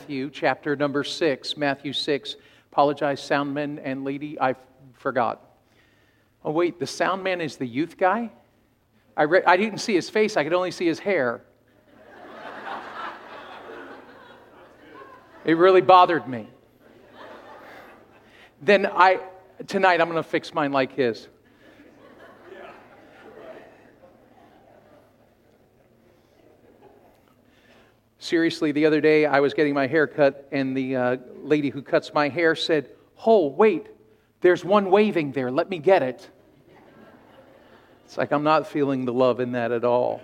Matthew, chapter number 6. Matthew 6. Apologize, soundman and lady, I forgot. Oh, wait, the soundman is the youth guy? I, re- I didn't see his face, I could only see his hair. It really bothered me. Then I, tonight, I'm going to fix mine like his. Seriously, the other day I was getting my hair cut, and the uh, lady who cuts my hair said, Oh, wait, there's one waving there. Let me get it. It's like I'm not feeling the love in that at all.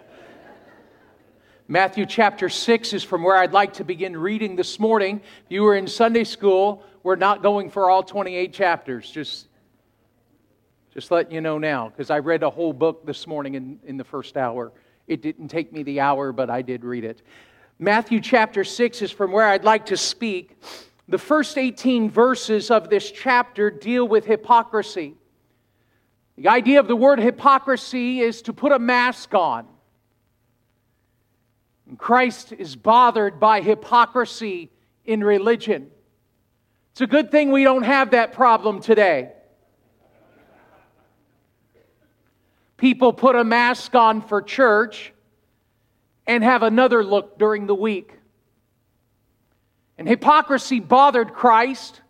Matthew chapter 6 is from where I'd like to begin reading this morning. If you were in Sunday school, we're not going for all 28 chapters. Just, just letting you know now, because I read a whole book this morning in, in the first hour. It didn't take me the hour, but I did read it. Matthew chapter 6 is from where I'd like to speak. The first 18 verses of this chapter deal with hypocrisy. The idea of the word hypocrisy is to put a mask on. And Christ is bothered by hypocrisy in religion. It's a good thing we don't have that problem today. People put a mask on for church and have another look during the week. And hypocrisy bothered Christ.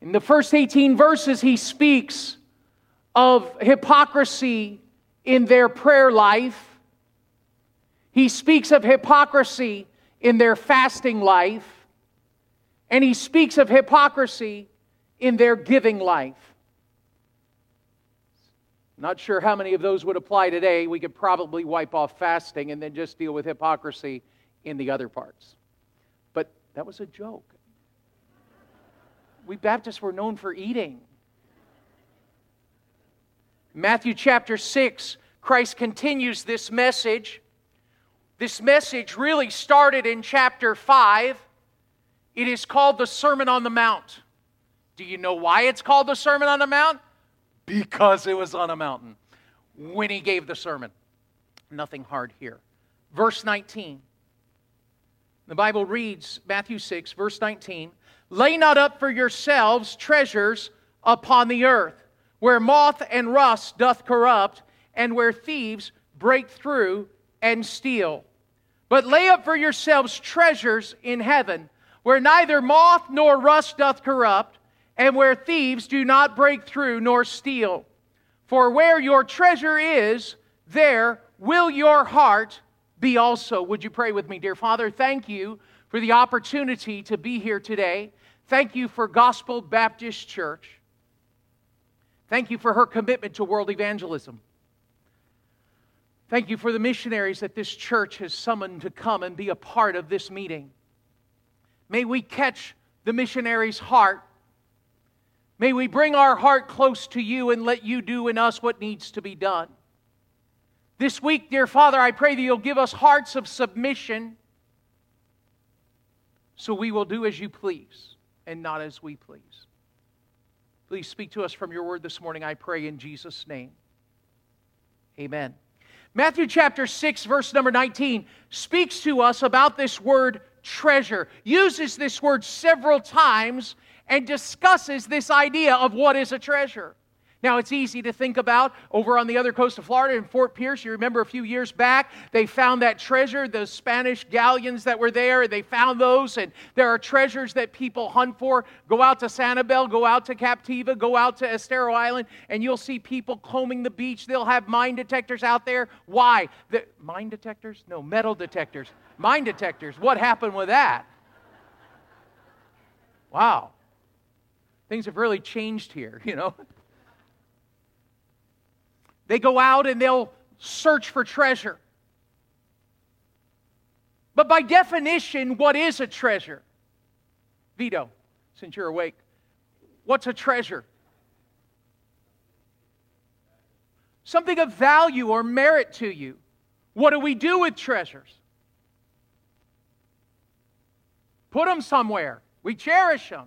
In the first 18 verses, he speaks of hypocrisy in their prayer life. He speaks of hypocrisy in their fasting life. And he speaks of hypocrisy in their giving life. Not sure how many of those would apply today. We could probably wipe off fasting and then just deal with hypocrisy in the other parts. But that was a joke. We Baptists were known for eating. Matthew chapter 6, Christ continues this message. This message really started in chapter 5. It is called the Sermon on the Mount. Do you know why it's called the Sermon on the Mount? Because it was on a mountain when he gave the sermon. Nothing hard here. Verse 19. The Bible reads, Matthew 6, verse 19 Lay not up for yourselves treasures upon the earth, where moth and rust doth corrupt, and where thieves break through and steal. But lay up for yourselves treasures in heaven, where neither moth nor rust doth corrupt, and where thieves do not break through nor steal. For where your treasure is, there will your heart be also. Would you pray with me, dear Father? Thank you for the opportunity to be here today. Thank you for Gospel Baptist Church. Thank you for her commitment to world evangelism. Thank you for the missionaries that this church has summoned to come and be a part of this meeting. May we catch the missionary's heart May we bring our heart close to you and let you do in us what needs to be done. This week, dear Father, I pray that you'll give us hearts of submission so we will do as you please and not as we please. Please speak to us from your word this morning, I pray in Jesus' name. Amen. Matthew chapter 6, verse number 19, speaks to us about this word treasure, uses this word several times and discusses this idea of what is a treasure. Now, it's easy to think about over on the other coast of Florida in Fort Pierce. You remember a few years back, they found that treasure, the Spanish galleons that were there. They found those, and there are treasures that people hunt for. Go out to Sanibel, go out to Captiva, go out to Estero Island, and you'll see people combing the beach. They'll have mine detectors out there. Why? The, mine detectors? No, metal detectors. Mine detectors. What happened with that? Wow. Things have really changed here, you know. They go out and they'll search for treasure. But by definition, what is a treasure? Vito, since you're awake, what's a treasure? Something of value or merit to you. What do we do with treasures? Put them somewhere. We cherish them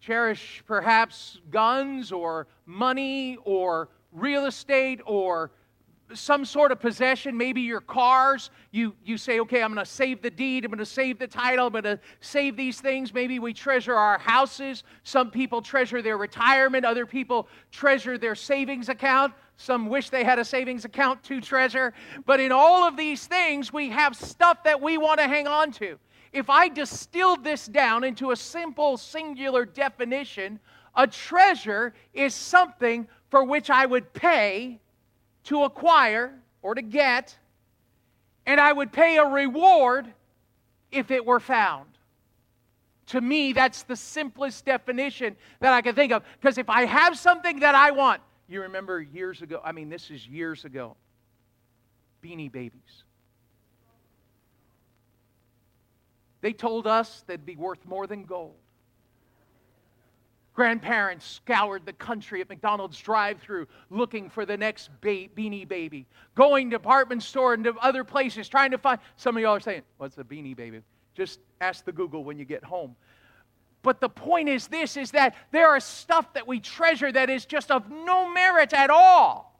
cherish perhaps guns or money or real estate or some sort of possession, maybe your cars. You, you say, okay, I'm going to save the deed, I'm going to save the title, I'm going to save these things. Maybe we treasure our houses. Some people treasure their retirement, other people treasure their savings account. Some wish they had a savings account to treasure. But in all of these things, we have stuff that we want to hang on to. If I distilled this down into a simple, singular definition, a treasure is something for which I would pay to acquire or to get, and I would pay a reward if it were found. To me, that's the simplest definition that I can think of. Because if I have something that I want, you remember years ago, I mean, this is years ago, beanie babies. They told us they'd be worth more than gold. Grandparents scoured the country at McDonald's drive through looking for the next ba- beanie baby. Going to department store and to other places trying to find. Some of y'all are saying, What's a beanie baby? Just ask the Google when you get home. But the point is this is that there are stuff that we treasure that is just of no merit at all.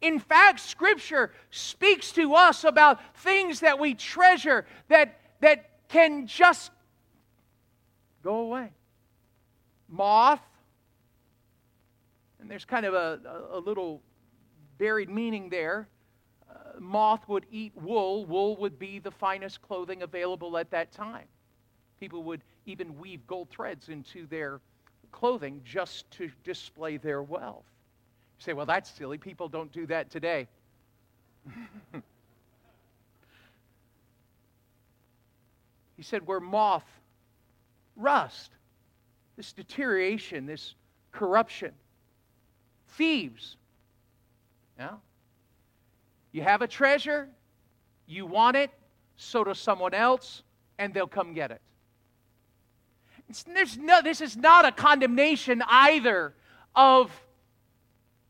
In fact, Scripture speaks to us about things that we treasure that, that can just go away moth, and there's kind of a, a, little buried meaning there. Uh, moth would eat wool. Wool would be the finest clothing available at that time. People would even weave gold threads into their clothing just to display their wealth. You say, well, that's silly. People don't do that today. he said, where moth rust this deterioration, this corruption. Thieves. Yeah? You have a treasure, you want it, so does someone else, and they'll come get it. There's no, this is not a condemnation either of,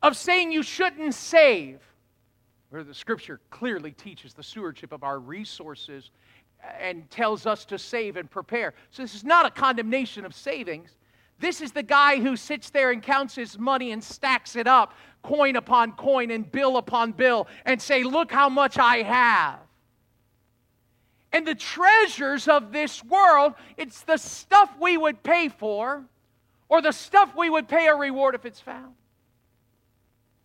of saying you shouldn't save, where the scripture clearly teaches the stewardship of our resources and tells us to save and prepare. So this is not a condemnation of savings. This is the guy who sits there and counts his money and stacks it up, coin upon coin and bill upon bill, and say, Look how much I have. And the treasures of this world, it's the stuff we would pay for, or the stuff we would pay a reward if it's found.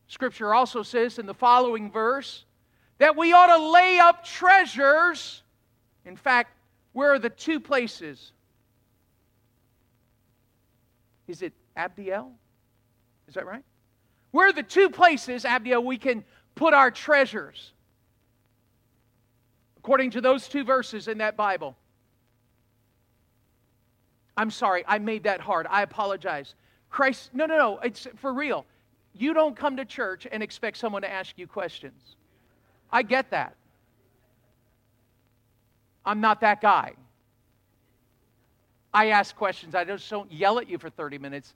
Scripture also says in the following verse that we ought to lay up treasures in fact, where are the two places? Is it Abdiel? Is that right? Where are the two places, Abdiel, we can put our treasures? According to those two verses in that Bible. I'm sorry, I made that hard. I apologize. Christ, no, no, no, it's for real. You don't come to church and expect someone to ask you questions. I get that. I'm not that guy. I ask questions. I just don't yell at you for 30 minutes.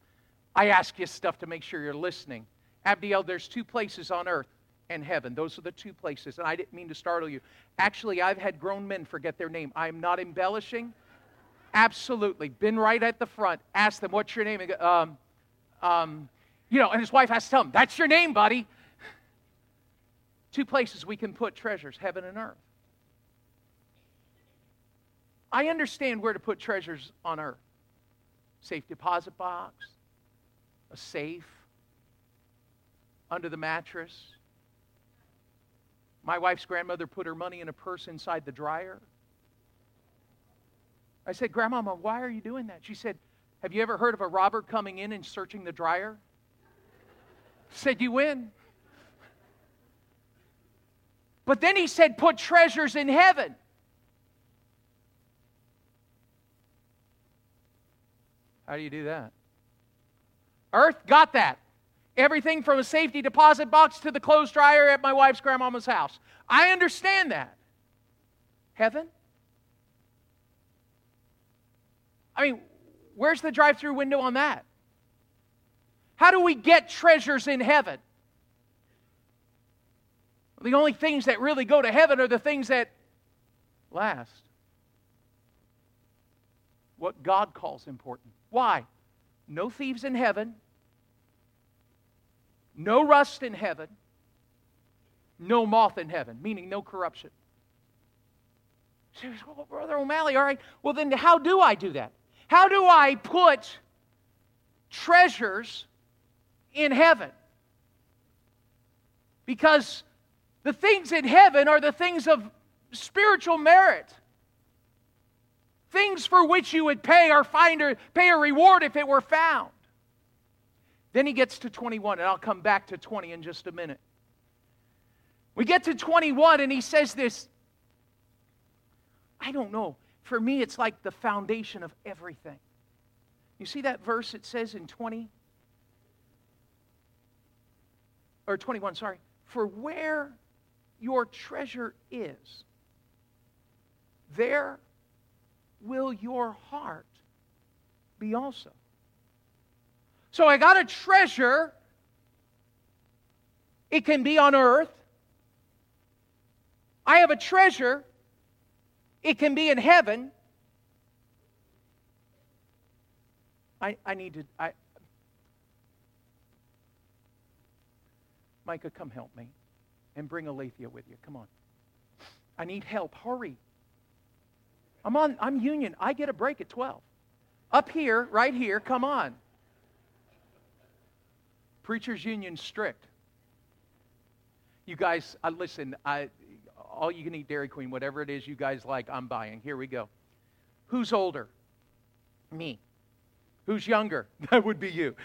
I ask you stuff to make sure you're listening. Abdiel, there's two places on earth and heaven. Those are the two places. And I didn't mean to startle you. Actually, I've had grown men forget their name. I am not embellishing. Absolutely. Been right at the front. Ask them, what's your name? Um, um, you know, and his wife has to tell him, that's your name, buddy. Two places we can put treasures, heaven and earth. I understand where to put treasures on earth safe deposit box, a safe, under the mattress. My wife's grandmother put her money in a purse inside the dryer. I said, Grandmama, why are you doing that? She said, Have you ever heard of a robber coming in and searching the dryer? said, You win. But then he said, Put treasures in heaven. How do you do that? Earth got that. Everything from a safety deposit box to the clothes dryer at my wife's grandmama's house. I understand that. Heaven? I mean, where's the drive through window on that? How do we get treasures in heaven? The only things that really go to heaven are the things that last. What God calls important. Why? No thieves in heaven, no rust in heaven, No moth in heaven, meaning no corruption. Says, well, Brother O'Malley, all right, well, then how do I do that? How do I put treasures in heaven? Because the things in heaven are the things of spiritual merit. Things for which you would pay or find or pay a reward if it were found. Then he gets to 21, and I'll come back to 20 in just a minute. We get to 21, and he says this I don't know. For me, it's like the foundation of everything. You see that verse it says in 20? Or 21, sorry. For where your treasure is, there will your heart be also. So I got a treasure. It can be on earth. I have a treasure. It can be in heaven. I, I need to. I, Micah, come help me. And bring Alethea with you. Come on. I need help. Hurry. I'm on I'm union. I get a break at 12. Up here, right here, come on. Preachers Union strict. You guys, uh, listen, I, all you can eat Dairy Queen, whatever it is you guys like, I'm buying. Here we go. Who's older? Me. Who's younger? That would be you.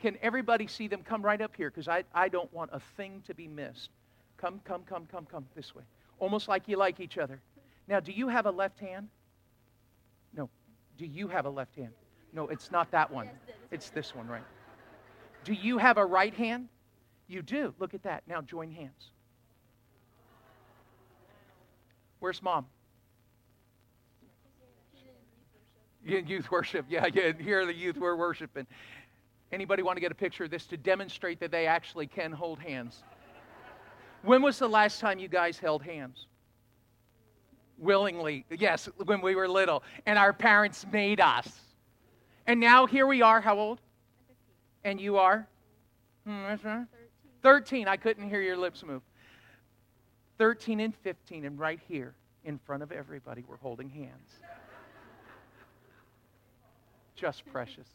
Can everybody see them? Come right up here because I, I don't want a thing to be missed. Come, come, come, come, come this way. Almost like you like each other. Now, do you have a left hand? No. Do you have a left hand? No, it's not that one. It's this one, right? Do you have a right hand? You do. Look at that. Now join hands. Where's mom? Youth worship. Yeah, yeah. Here the youth we're worshiping. Anybody want to get a picture of this to demonstrate that they actually can hold hands? When was the last time you guys held hands? Willingly. Yes, when we were little. And our parents made us. And now here we are. How old? And you are? Hmm, that's right. 13. 13. I couldn't hear your lips move. 13 and 15, and right here in front of everybody, we're holding hands. Just precious.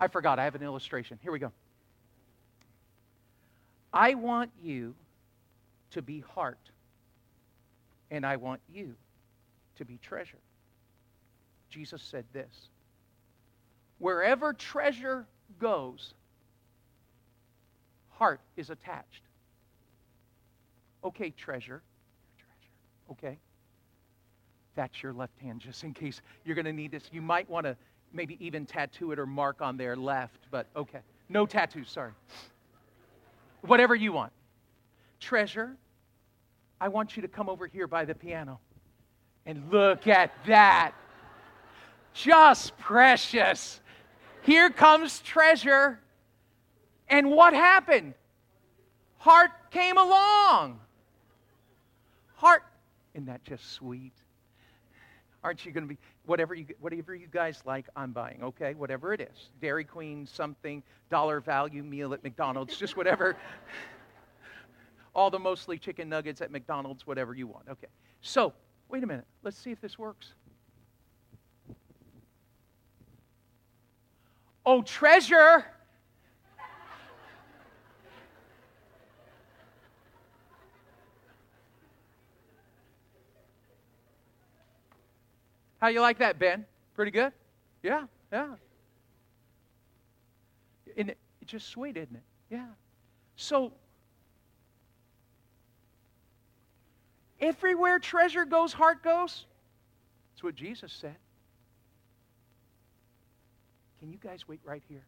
I forgot, I have an illustration. Here we go. I want you to be heart, and I want you to be treasure. Jesus said this Wherever treasure goes, heart is attached. Okay, treasure. Treasure. Okay. That's your left hand, just in case you're going to need this. You might want to maybe even tattoo it or mark on there left, but okay. No tattoos, sorry. Whatever you want. Treasure, I want you to come over here by the piano and look at that. Just precious. Here comes treasure. And what happened? Heart came along. Heart, isn't that just sweet? Aren't you going to be whatever you whatever you guys like? I'm buying. Okay, whatever it is, Dairy Queen, something, dollar value meal at McDonald's, just whatever. All the mostly chicken nuggets at McDonald's, whatever you want. Okay. So wait a minute. Let's see if this works. Oh, treasure. How you like that, Ben? Pretty good? Yeah, yeah. And it, it's just sweet, isn't it? Yeah. So, everywhere treasure goes, heart goes. That's what Jesus said. Can you guys wait right here?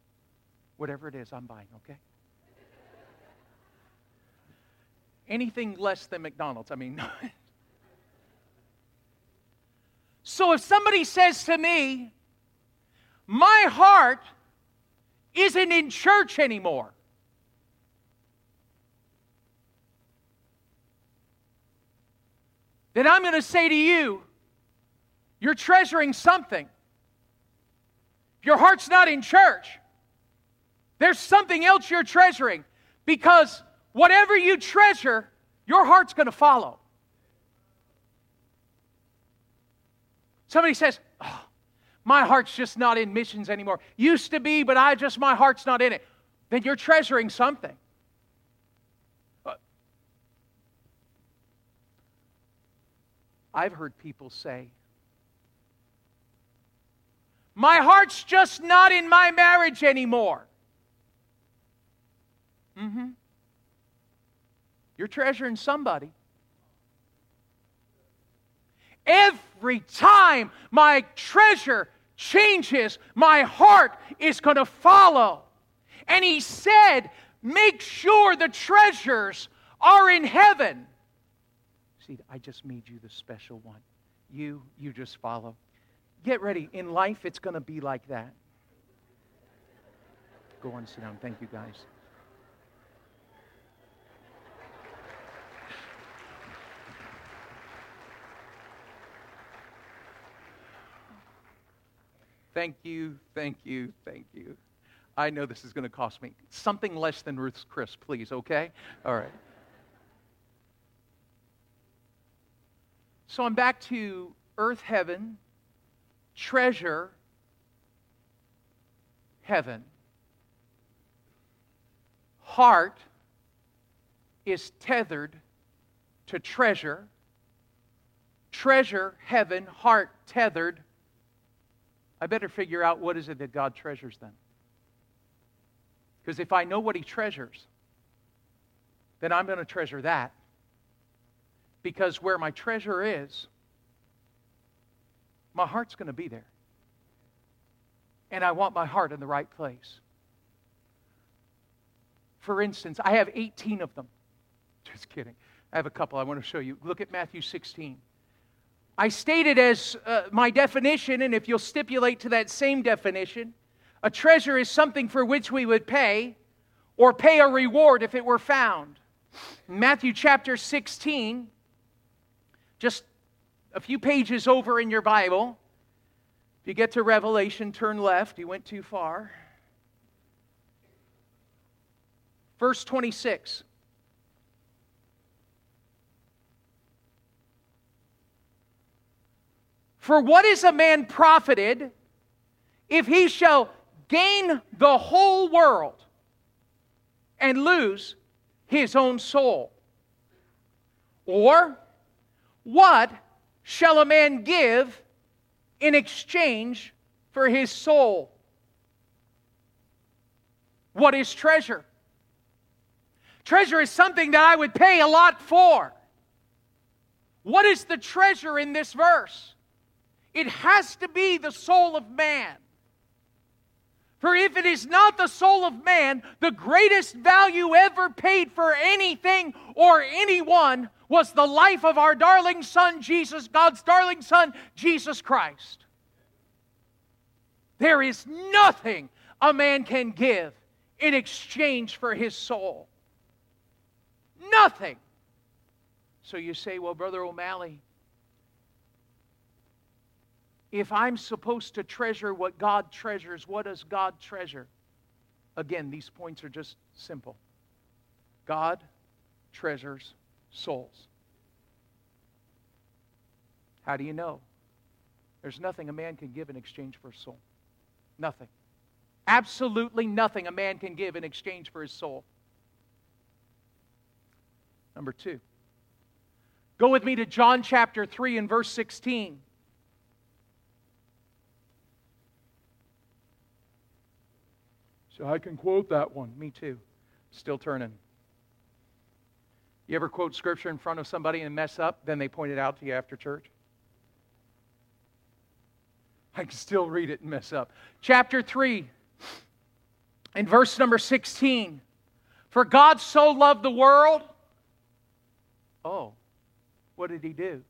Whatever it is, I'm buying, okay? Anything less than McDonald's. I mean, so if somebody says to me, my heart isn't in church anymore. Then I'm going to say to you, you're treasuring something your heart's not in church, there's something else you're treasuring. Because whatever you treasure, your heart's going to follow. Somebody says, oh, my heart's just not in missions anymore. Used to be, but I just, my heart's not in it. Then you're treasuring something. I've heard people say, my heart's just not in my marriage anymore. Mm-hmm. You're treasuring somebody. Every time my treasure changes, my heart is going to follow. And he said, Make sure the treasures are in heaven. I just made you the special one. You, you just follow. Get ready. In life, it's going to be like that. Go on, sit down. Thank you, guys. Thank you, thank you, thank you. I know this is going to cost me something less than Ruth's Chris, please, okay? All right. So I'm back to earth, heaven, treasure, heaven. Heart is tethered to treasure. Treasure, heaven, heart tethered I better figure out what is it that God treasures then. Because if I know what He treasures, then I'm going to treasure that. Because where my treasure is, my heart's going to be there. And I want my heart in the right place. For instance, I have 18 of them. Just kidding. I have a couple I want to show you. Look at Matthew 16. I stated as uh, my definition, and if you'll stipulate to that same definition, a treasure is something for which we would pay or pay a reward if it were found. Matthew chapter 16, just a few pages over in your Bible. If you get to Revelation, turn left. You went too far. Verse 26. For what is a man profited if he shall gain the whole world and lose his own soul? Or what shall a man give in exchange for his soul? What is treasure? Treasure is something that I would pay a lot for. What is the treasure in this verse? It has to be the soul of man. For if it is not the soul of man, the greatest value ever paid for anything or anyone was the life of our darling Son, Jesus, God's darling Son, Jesus Christ. There is nothing a man can give in exchange for his soul. Nothing. So you say, well, Brother O'Malley, if I'm supposed to treasure what God treasures, what does God treasure? Again, these points are just simple. God treasures souls. How do you know? There's nothing a man can give in exchange for a soul. Nothing. Absolutely nothing a man can give in exchange for his soul. Number two. Go with me to John chapter 3 and verse 16. So I can quote that one. Me too. Still turning. You ever quote scripture in front of somebody and mess up, then they point it out to you after church? I can still read it and mess up. Chapter 3, in verse number 16. For God so loved the world. Oh, what did he do?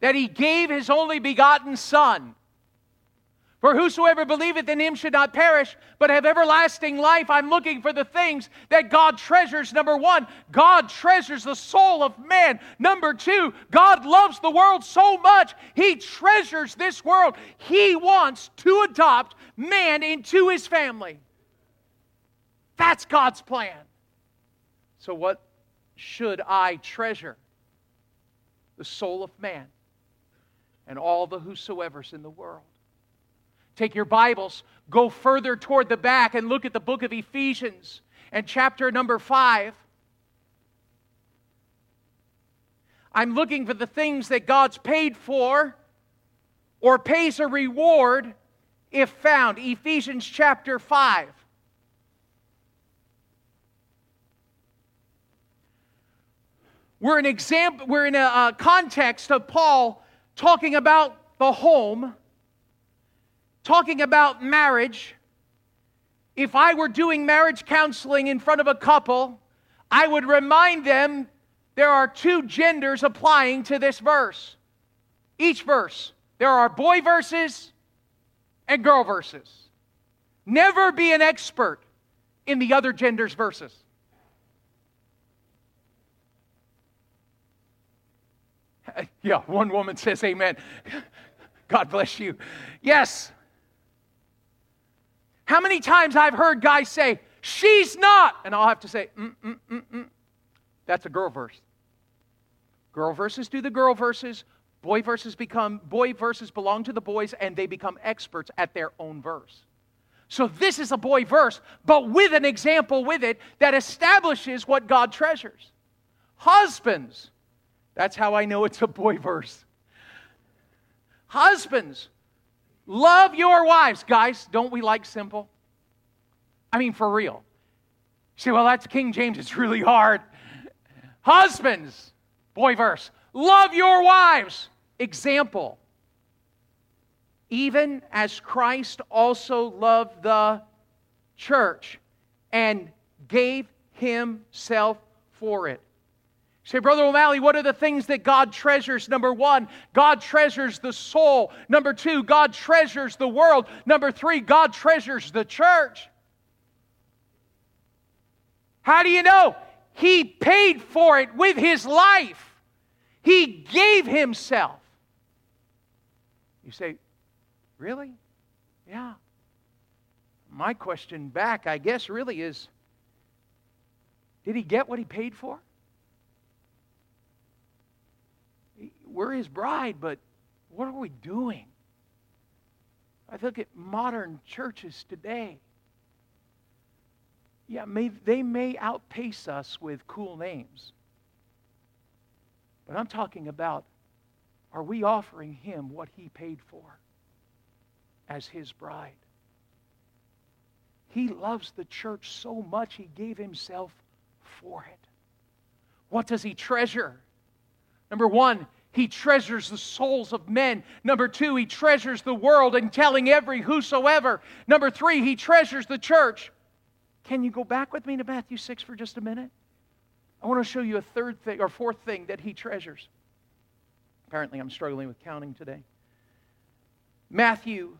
That he gave his only begotten Son for whosoever believeth in him should not perish, but have everlasting life. I'm looking for the things that God treasures. Number one, God treasures the soul of man. Number two, God loves the world so much, he treasures this world. He wants to adopt man into his family. That's God's plan. So, what should I treasure? The soul of man and all the whosoever's in the world. Take your Bibles, go further toward the back, and look at the book of Ephesians and chapter number 5. I'm looking for the things that God's paid for or pays a reward if found. Ephesians chapter 5. We're an example, we're in a, a context of Paul talking about the home, talking about marriage. If I were doing marriage counseling in front of a couple, I would remind them there are two genders applying to this verse. Each verse. There are boy verses and girl verses. Never be an expert in the other gender's verses. Yeah, one woman says, Amen. God bless you. Yes. How many times I've heard guys say, She's not. And I'll have to say, mm, mm, mm, mm. That's a girl verse. Girl verses do the girl verses. Boy verses become boy verses belong to the boys and they become experts at their own verse. So this is a boy verse, but with an example with it that establishes what God treasures. Husbands, that's how I know it's a boy verse. Husbands, love your wives. Guys, don't we like simple? I mean, for real. You say, well, that's King James. It's really hard. Husbands, boy verse, love your wives. Example. Even as Christ also loved the church and gave himself for it say, Brother O'Malley, what are the things that God treasures? Number one, God treasures the soul. Number two, God treasures the world. Number three, God treasures the church. How do you know? He paid for it with his life, he gave himself. You say, Really? Yeah. My question back, I guess, really is Did he get what he paid for? We're his bride, but what are we doing? I look at modern churches today. Yeah, may, they may outpace us with cool names. But I'm talking about are we offering him what he paid for as his bride? He loves the church so much, he gave himself for it. What does he treasure? Number one, he treasures the souls of men. Number two, he treasures the world and telling every whosoever. Number three, he treasures the church. Can you go back with me to Matthew 6 for just a minute? I want to show you a third thing or fourth thing that he treasures. Apparently, I'm struggling with counting today. Matthew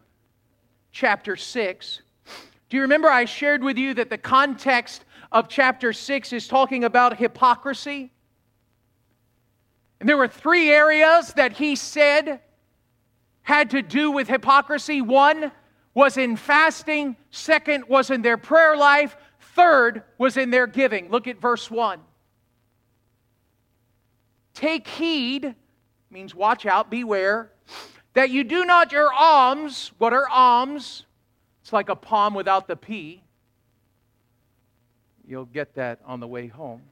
chapter 6. Do you remember I shared with you that the context of chapter 6 is talking about hypocrisy? And there were three areas that he said had to do with hypocrisy. One was in fasting, second was in their prayer life, third was in their giving. Look at verse 1. Take heed, means watch out, beware, that you do not your alms. What are alms? It's like a palm without the P. You'll get that on the way home.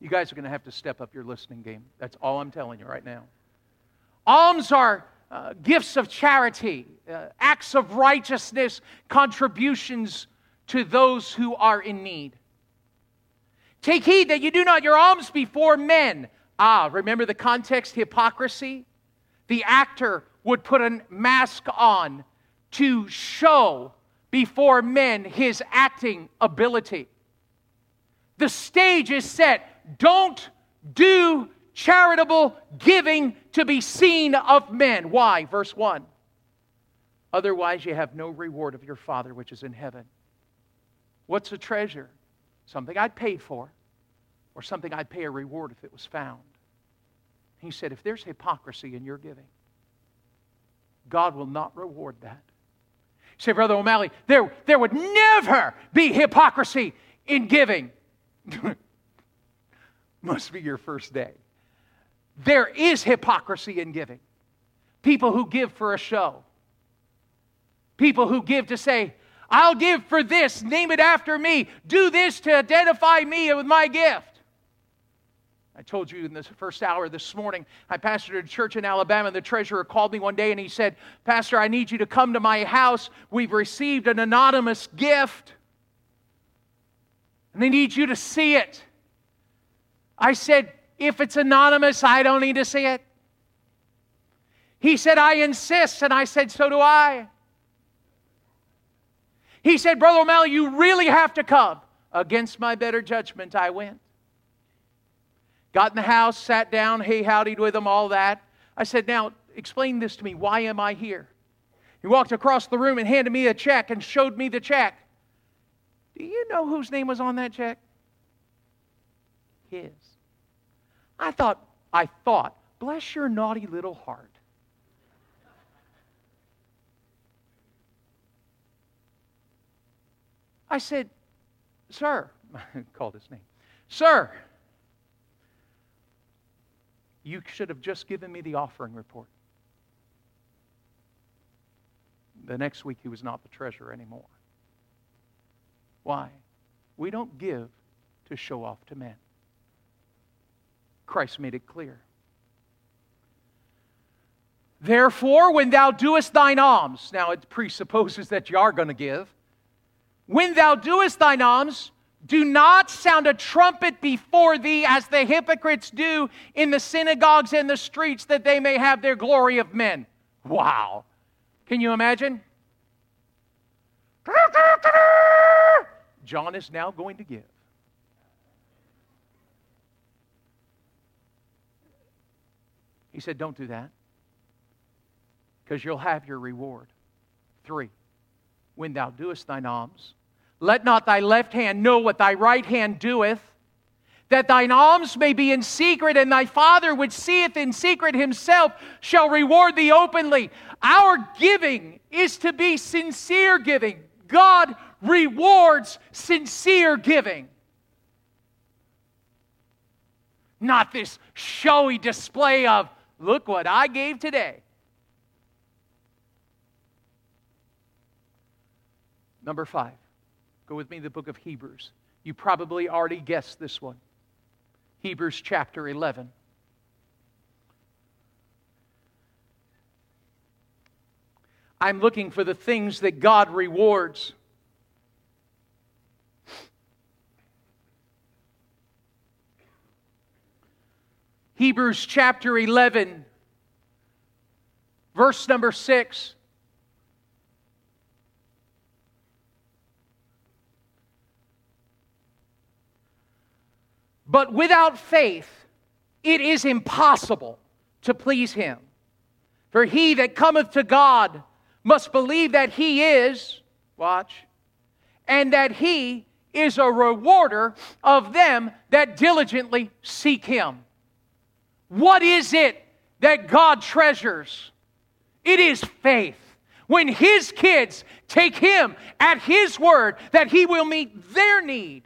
You guys are going to have to step up your listening game. That's all I'm telling you right now. Alms are uh, gifts of charity, uh, acts of righteousness, contributions to those who are in need. Take heed that you do not your alms before men. Ah, remember the context hypocrisy? The actor would put a mask on to show before men his acting ability. The stage is set don't do charitable giving to be seen of men. Why? Verse 1. Otherwise, you have no reward of your Father which is in heaven. What's a treasure? Something I'd pay for, or something I'd pay a reward if it was found. He said, if there's hypocrisy in your giving, God will not reward that. say, Brother O'Malley, there, there would never be hypocrisy in giving. Must be your first day. There is hypocrisy in giving. People who give for a show, people who give to say, I'll give for this, name it after me, do this to identify me with my gift. I told you in the first hour this morning, I pastored a church in Alabama. The treasurer called me one day and he said, Pastor, I need you to come to my house. We've received an anonymous gift, and they need you to see it. I said, If it's anonymous, I don't need to see it. He said, I insist. And I said, So do I. He said, Brother O'Malley, you really have to come. Against my better judgment, I went. Got in the house, sat down, hey, howdied with them, all that. I said, Now, explain this to me. Why am I here? He walked across the room and handed me a check and showed me the check. Do you know whose name was on that check? His. I thought, I thought, bless your naughty little heart. I said, Sir, called his name, Sir, you should have just given me the offering report. The next week, he was not the treasurer anymore. Why? We don't give to show off to men. Christ made it clear. Therefore, when thou doest thine alms, now it presupposes that you are going to give. When thou doest thine alms, do not sound a trumpet before thee as the hypocrites do in the synagogues and the streets that they may have their glory of men. Wow. Can you imagine? John is now going to give. He said, Don't do that because you'll have your reward. Three, when thou doest thine alms, let not thy left hand know what thy right hand doeth, that thine alms may be in secret, and thy Father which seeth in secret himself shall reward thee openly. Our giving is to be sincere giving. God rewards sincere giving. Not this showy display of, look what I gave today. Number five. Go with me to the book of Hebrews. You probably already guessed this one. Hebrews chapter 11. I'm looking for the things that God rewards. Hebrews chapter 11, verse number 6. But without faith, it is impossible to please him. For he that cometh to God must believe that he is, watch, and that he is a rewarder of them that diligently seek him. What is it that God treasures? It is faith. When his kids take him at his word that he will meet their need,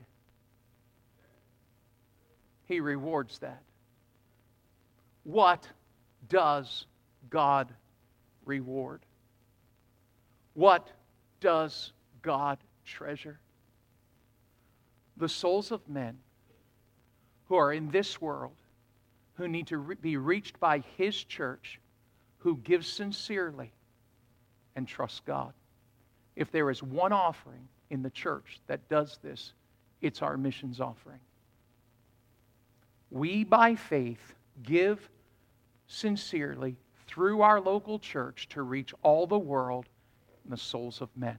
he rewards that. What does God reward? What does God treasure? The souls of men who are in this world, who need to re- be reached by His church, who give sincerely and trust God. If there is one offering in the church that does this, it's our missions offering we by faith give sincerely through our local church to reach all the world and the souls of men.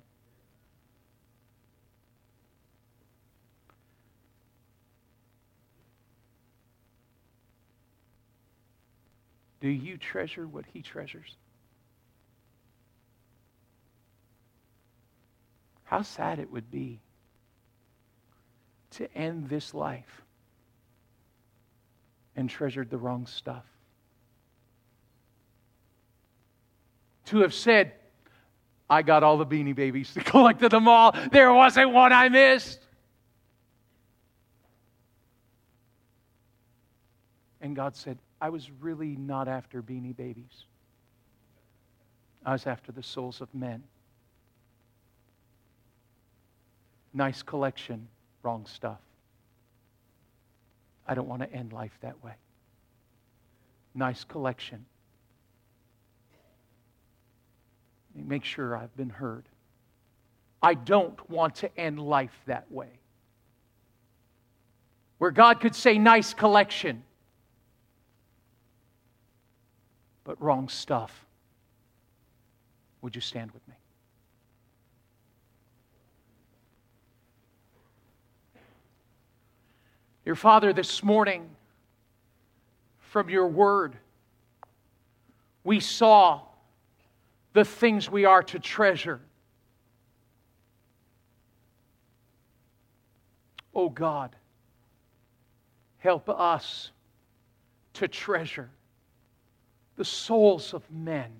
Do you treasure what he treasures? How sad it would be to end this life and treasured the wrong stuff. To have said, I got all the beanie babies to collect at the mall. There wasn't one I missed. And God said, I was really not after beanie babies. I was after the souls of men. Nice collection, wrong stuff. I don't want to end life that way. Nice collection. Make sure I've been heard. I don't want to end life that way. Where God could say, nice collection, but wrong stuff. Would you stand with me? Dear Father, this morning, from your word, we saw the things we are to treasure. Oh God, help us to treasure the souls of men,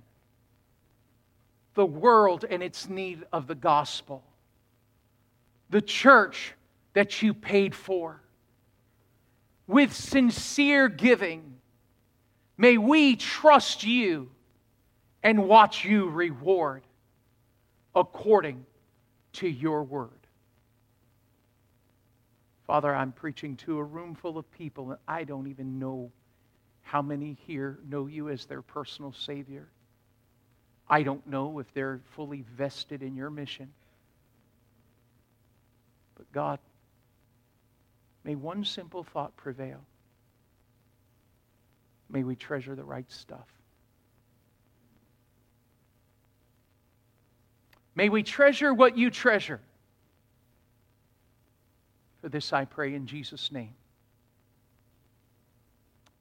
the world and its need of the gospel, the church that you paid for. With sincere giving, may we trust you and watch you reward according to your word. Father, I'm preaching to a room full of people, and I don't even know how many here know you as their personal Savior? I don't know if they're fully vested in your mission. But God, may one simple thought prevail. May we treasure the right stuff. May we treasure what you treasure. For this I pray in Jesus' name